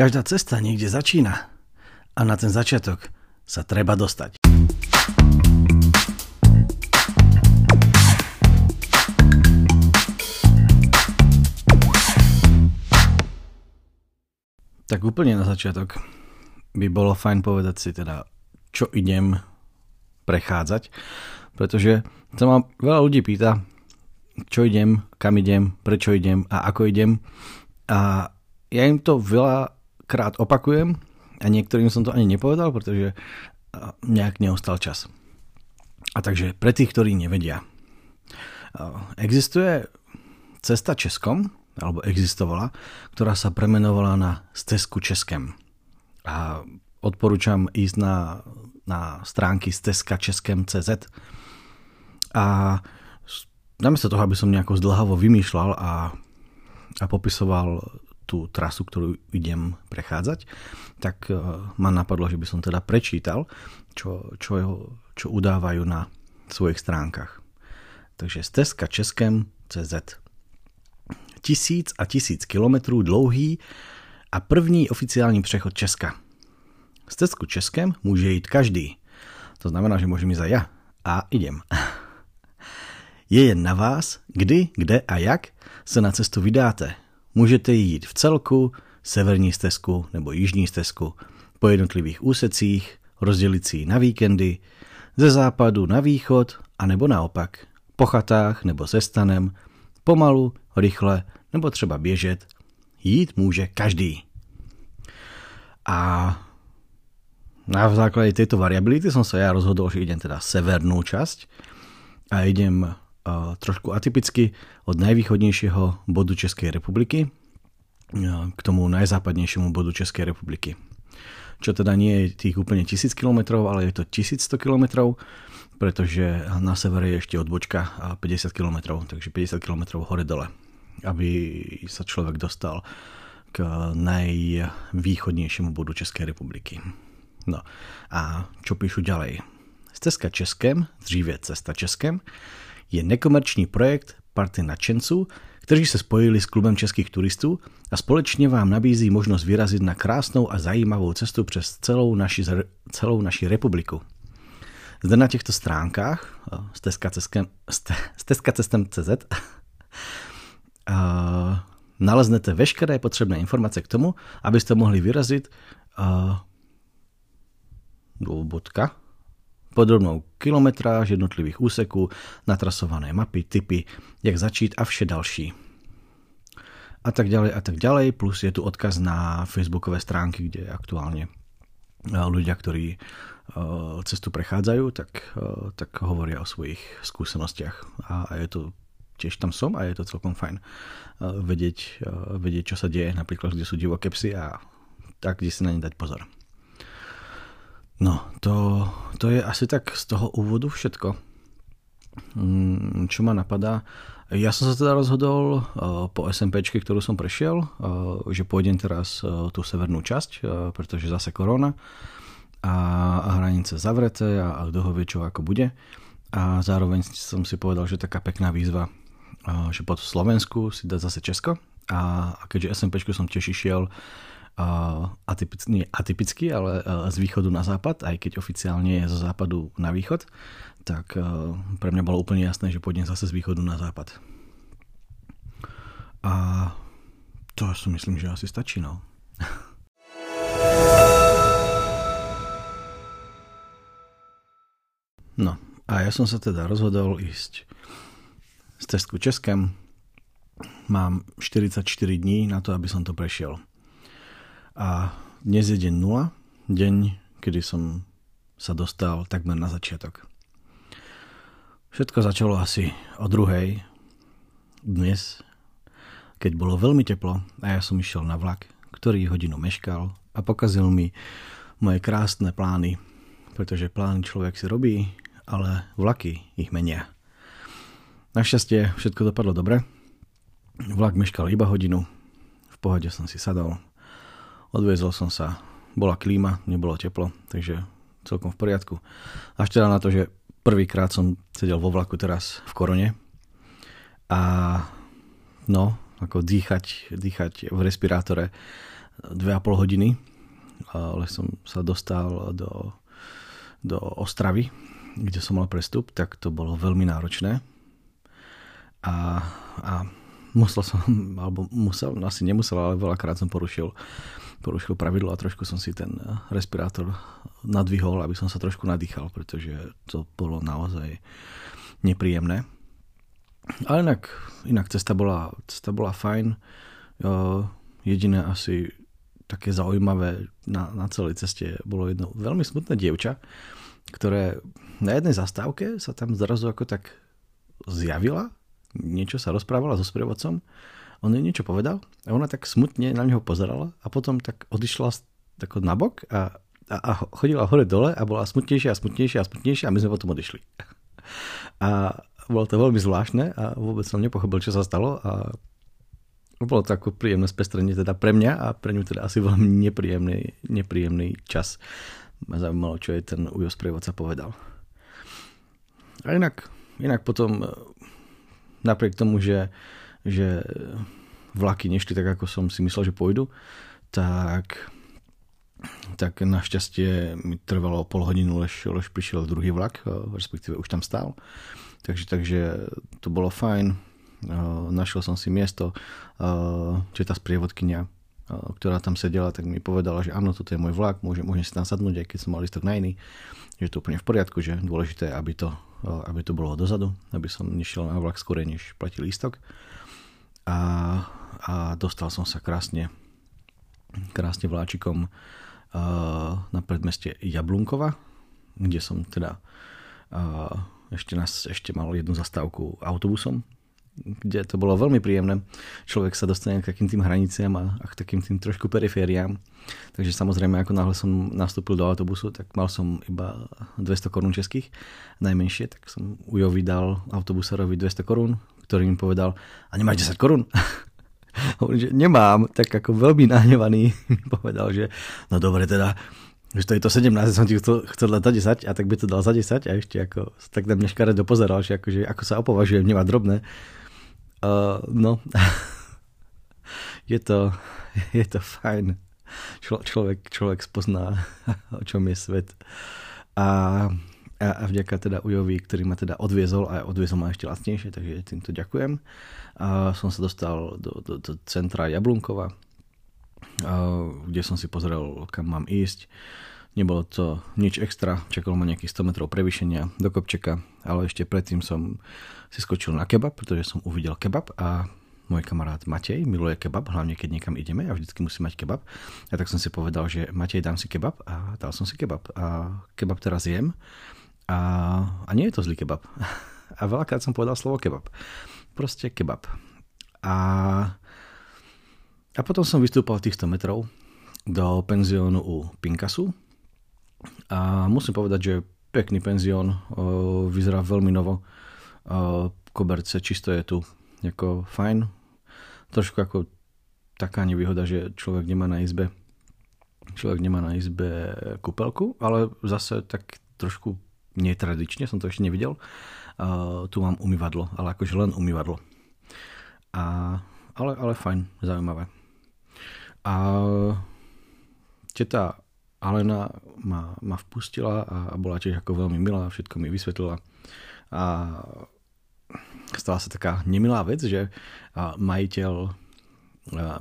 Každá cesta niekde začína a na ten začiatok sa treba dostať. Tak úplne na začiatok by bolo fajn povedať si teda, čo idem prechádzať, pretože sa ma veľa ľudí pýta, čo idem, kam idem, prečo idem a ako idem. A ja im to veľa krát opakujem a niektorým som to ani nepovedal, pretože nejak neostal čas. A takže pre tých, ktorí nevedia. Existuje cesta Českom, alebo existovala, ktorá sa premenovala na Stezku Českem. A odporúčam ísť na, na stránky stezka Českem.cz a namiesto toho, aby som nejako zdlhavo vymýšľal a, a popisoval tú trasu, ktorú idem prechádzať, tak uh, ma napadlo, že by som teda prečítal, čo, čo, čo udávajú na svojich stránkach. Takže stezka Českem CZ. Tisíc a tisíc kilometrů dlouhý a první oficiální přechod Česka. Stezku Českem může jít každý. To znamená, že môžem ísť aj ja. A idem. Je jen na vás, kdy, kde a jak se na cestu vydáte. Můžete jít v celku, severní stezku nebo jižní stezku, po jednotlivých úsecích, rozdělit si na víkendy, ze západu na východ, a nebo naopak, po chatách nebo se stanem, pomalu, rychle nebo třeba běžet. Jít může každý. A na základe tejto variability som sa ja rozhodol, že idem teda severnú časť a idem trošku atypicky od najvýchodnejšieho bodu Českej republiky k tomu najzápadnejšiemu bodu Českej republiky. Čo teda nie je tých úplne 1000 km, ale je to 1100 km, pretože na severe je ešte odbočka 50 km, takže 50 km hore-dole, aby sa človek dostal k najvýchodnejšiemu bodu Českej republiky. No a čo píšu ďalej? Stezka Českem, dříve Cesta Českem, je nekomerční projekt party nadšenců, kteří se spojili s klubem českých turistů a společně vám nabízí možnost vyrazit na krásnou a zajímavou cestu přes celou naši, celou naši republiku. Zde na těchto stránkách stezka cestem.cz naleznete veškeré potřebné informace k tomu, abyste mohli vyrazit do bodka, podrobnou kilometráž jednotlivých úseků, natrasované mapy, typy, jak začít a vše další. A tak ďalej a tak ďalej, plus je tu odkaz na facebookové stránky, kde aktuálne eh, ľudia, ktorí eh, cestu prechádzajú, tak, eh, tak hovoria o svojich skúsenostiach. A je to, tiež tam som a je to celkom fajn vedieť, vedieť čo sa deje, napríklad kde sú divoké psy a tak, kde si na ne dať pozor. No, to, to je asi tak z toho úvodu všetko. Mm, čo ma napadá? Ja som sa teda rozhodol uh, po SMPčke, ktorú som prešiel, uh, že pôjdem teraz uh, tú severnú časť, pretože zase korona a, hranice zavreté a, a kto ho vie, čo ako bude. A zároveň som si povedal, že taká pekná výzva, že po Slovensku si dať zase Česko. A, a keďže SMPčku som tiež išiel atypický, nie atypický, ale z východu na západ, aj keď oficiálne je zo západu na východ, tak pre mňa bolo úplne jasné, že pôjdem zase z východu na západ. A to si myslím, že asi stačí, no. No, a ja som sa teda rozhodol ísť z cestku Českem. Mám 44 dní na to, aby som to prešiel. A dnes je deň 0, deň, kedy som sa dostal takmer na začiatok. Všetko začalo asi o druhej dnes, keď bolo veľmi teplo a ja som išiel na vlak, ktorý hodinu meškal a pokazil mi moje krásne plány, pretože plány človek si robí, ale vlaky ich menia. Našťastie všetko dopadlo dobre. Vlak meškal iba hodinu, v pohode som si sadol Odviezol som sa, bola klíma, nebolo teplo, takže celkom v poriadku. Až teda na to, že prvýkrát som sedel vo vlaku teraz v korone a no, ako dýchať, dýchať v respirátore 2,5 hodiny, ale som sa dostal do, do Ostravy, kde som mal prestup, tak to bolo veľmi náročné. A, a musel som, alebo musel, no asi nemusel, ale veľakrát som porušil, porušil pravidlo a trošku som si ten respirátor nadvihol, aby som sa trošku nadýchal, pretože to bolo naozaj nepríjemné. Ale inak, inak cesta, bola, cesta bola fajn. Jediné asi také zaujímavé na, na celej ceste bolo jedno veľmi smutné dievča, ktoré na jednej zastávke sa tam zrazu ako tak zjavila, niečo sa rozprávala so sprievodcom, on jej niečo povedal a ona tak smutne na neho pozerala a potom tak odišla tako nabok a, a, a chodila hore dole a bola smutnejšia a smutnejšia a smutnejšia a my sme potom odišli. A bolo to veľmi zvláštne a vôbec som nepochopil, čo sa stalo a bolo to ako príjemné spestrenie teda pre mňa a pre ňu teda asi veľmi nepríjemný, nepríjemný čas. Ma zaujímalo, čo jej ten ujo sprievodca povedal. A inak, inak potom napriek tomu, že, že vlaky nešli tak, ako som si myslel, že pôjdu, tak tak našťastie mi trvalo pol hodinu, lež, lež prišiel druhý vlak, respektíve už tam stál. Takže, takže to bolo fajn. Našiel som si miesto, čiže tá sprievodkynia, ktorá tam sedela, tak mi povedala, že áno, toto je môj vlak, môžem, môžem si tam sadnúť, aj keď som mal listok na iný, že to úplne v poriadku, že dôležité aby to, aby to bolo dozadu, aby som nešiel na vlak skôr, než platil lístok. A, a dostal som sa krásne, krásne vláčikom na predmeste Jablunkova, kde som teda ešte, nás, ešte mal jednu zastávku autobusom, kde to bolo veľmi príjemné. Človek sa dostane k takým tým hraniciam a, a k takým tým trošku perifériám. Takže samozrejme, ako náhle som nastúpil do autobusu, tak mal som iba 200 korún českých, najmenšie, tak som Ujo vydal autobusárovi 200 korún, ktorý mi povedal, a nemáš 10 korún? Hovorím, že nemám, tak ako veľmi nahnevaný mi povedal, že no dobre teda, že to je to 17, som ti chcel, chcel dať za 10 a tak by to dal za 10 a ešte ako tak na mňa škaredo pozeral, že akože, ako sa opovažujem, nemá drobné. Uh, no, je to, je to fajn. Člo, človek, človek spozná, o čom je svet. A, a, a vďaka teda Ujovi, ktorý ma teda odviezol a odviezol ma ešte lacnejšie, takže týmto ďakujem. A som sa dostal do, do, do centra Jablunkova, kde som si pozrel, kam mám ísť. Nebolo to nič extra, čakalo ma nejakých 100 metrov prevýšenia do kopčeka, ale ešte predtým som si skočil na kebab, pretože som uvidel kebab a môj kamarát Matej miluje kebab, hlavne keď niekam ideme a vždycky musí mať kebab. A tak som si povedal, že Matej, dám si kebab a dal som si kebab. A kebab teraz jem a, a nie je to zlý kebab. A veľakrát som povedal slovo kebab. Proste kebab. A a potom som vystúpal tých 100 metrov do penziónu u Pinkasu a musím povedať, že pekný penzión, vyzerá veľmi novo, koberce čisto je tu, ako fajn, trošku ako taká nevýhoda, že človek nemá na izbe človek nemá na izbe kúpelku, ale zase tak trošku netradične, som to ešte nevidel. Uh, tu mám umývadlo, ale akože len umývadlo. A, ale, ale fajn, zaujímavé. A teta Alena ma, ma vpustila a bola tiež ako veľmi milá, všetko mi vysvetlila. A stala sa taká nemilá vec, že majiteľ,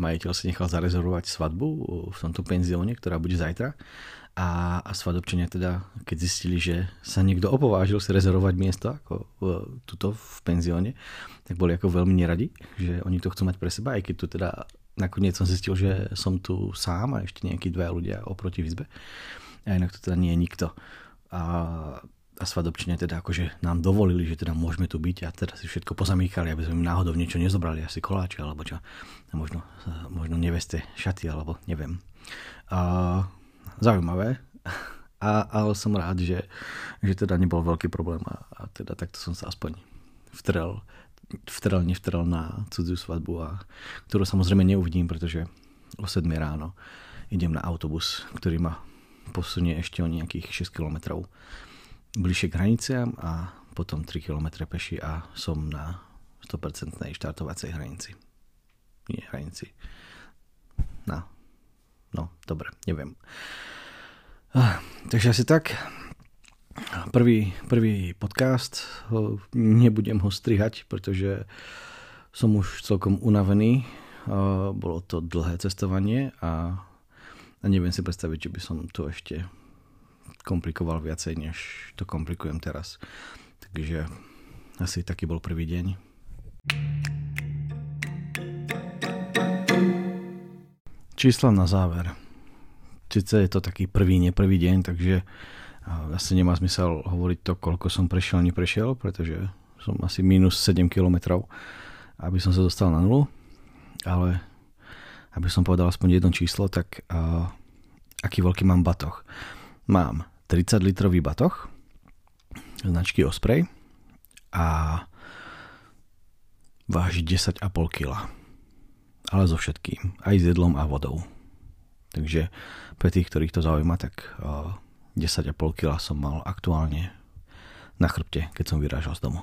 majiteľ si nechal zarezervovať svadbu v tomto penzióne, ktorá bude zajtra. A, a svadobčania teda, keď zistili, že sa niekto opovážil si rezervovať miesto ako v, tuto v penzióne, tak boli ako veľmi neradi, že oni to chcú mať pre seba, aj keď tu teda nakoniec som zistil, že som tu sám a ešte nejakí dvaja ľudia oproti izbe. A inak to teda nie je nikto. A, a svadobčine teda akože nám dovolili, že teda môžeme tu byť a teda si všetko pozamýkali, aby sme im náhodou niečo nezobrali, asi koláče alebo čo. A možno, možno neveste šaty alebo neviem. A, zaujímavé. A, ale som rád, že, že teda nebol veľký problém a, a teda takto som sa aspoň vtrel vtrel, nevtrel na cudziu svadbu, a, ktorú samozrejme neuvidím, pretože o 7 ráno idem na autobus, ktorý ma posunie ešte o nejakých 6 km bližšie k hraniciam a potom 3 km peši a som na 100% štartovacej hranici. Nie hranici. Na No, dobre, neviem. Ah, takže asi tak. Prvý, prvý podcast, nebudem ho strihať, pretože som už celkom unavený. Bolo to dlhé cestovanie a neviem si predstaviť, že by som to ešte komplikoval viacej, než to komplikujem teraz. Takže asi taký bol prvý deň. Čísla na záver. Sice je to taký prvý, neprvý deň, takže asi nemá zmysel hovoriť to, koľko som prešiel, neprešiel, pretože som asi minus 7 km, aby som sa dostal na nulu. Ale aby som povedal aspoň jedno číslo, tak uh, aký veľký mám batoh. Mám 30 litrový batoh značky Osprey a váži 10,5 kg ale so všetkým, aj s jedlom a vodou. Takže pre tých, ktorých to zaujíma, tak 10,5 kg som mal aktuálne na chrbte, keď som vyrážal z domu.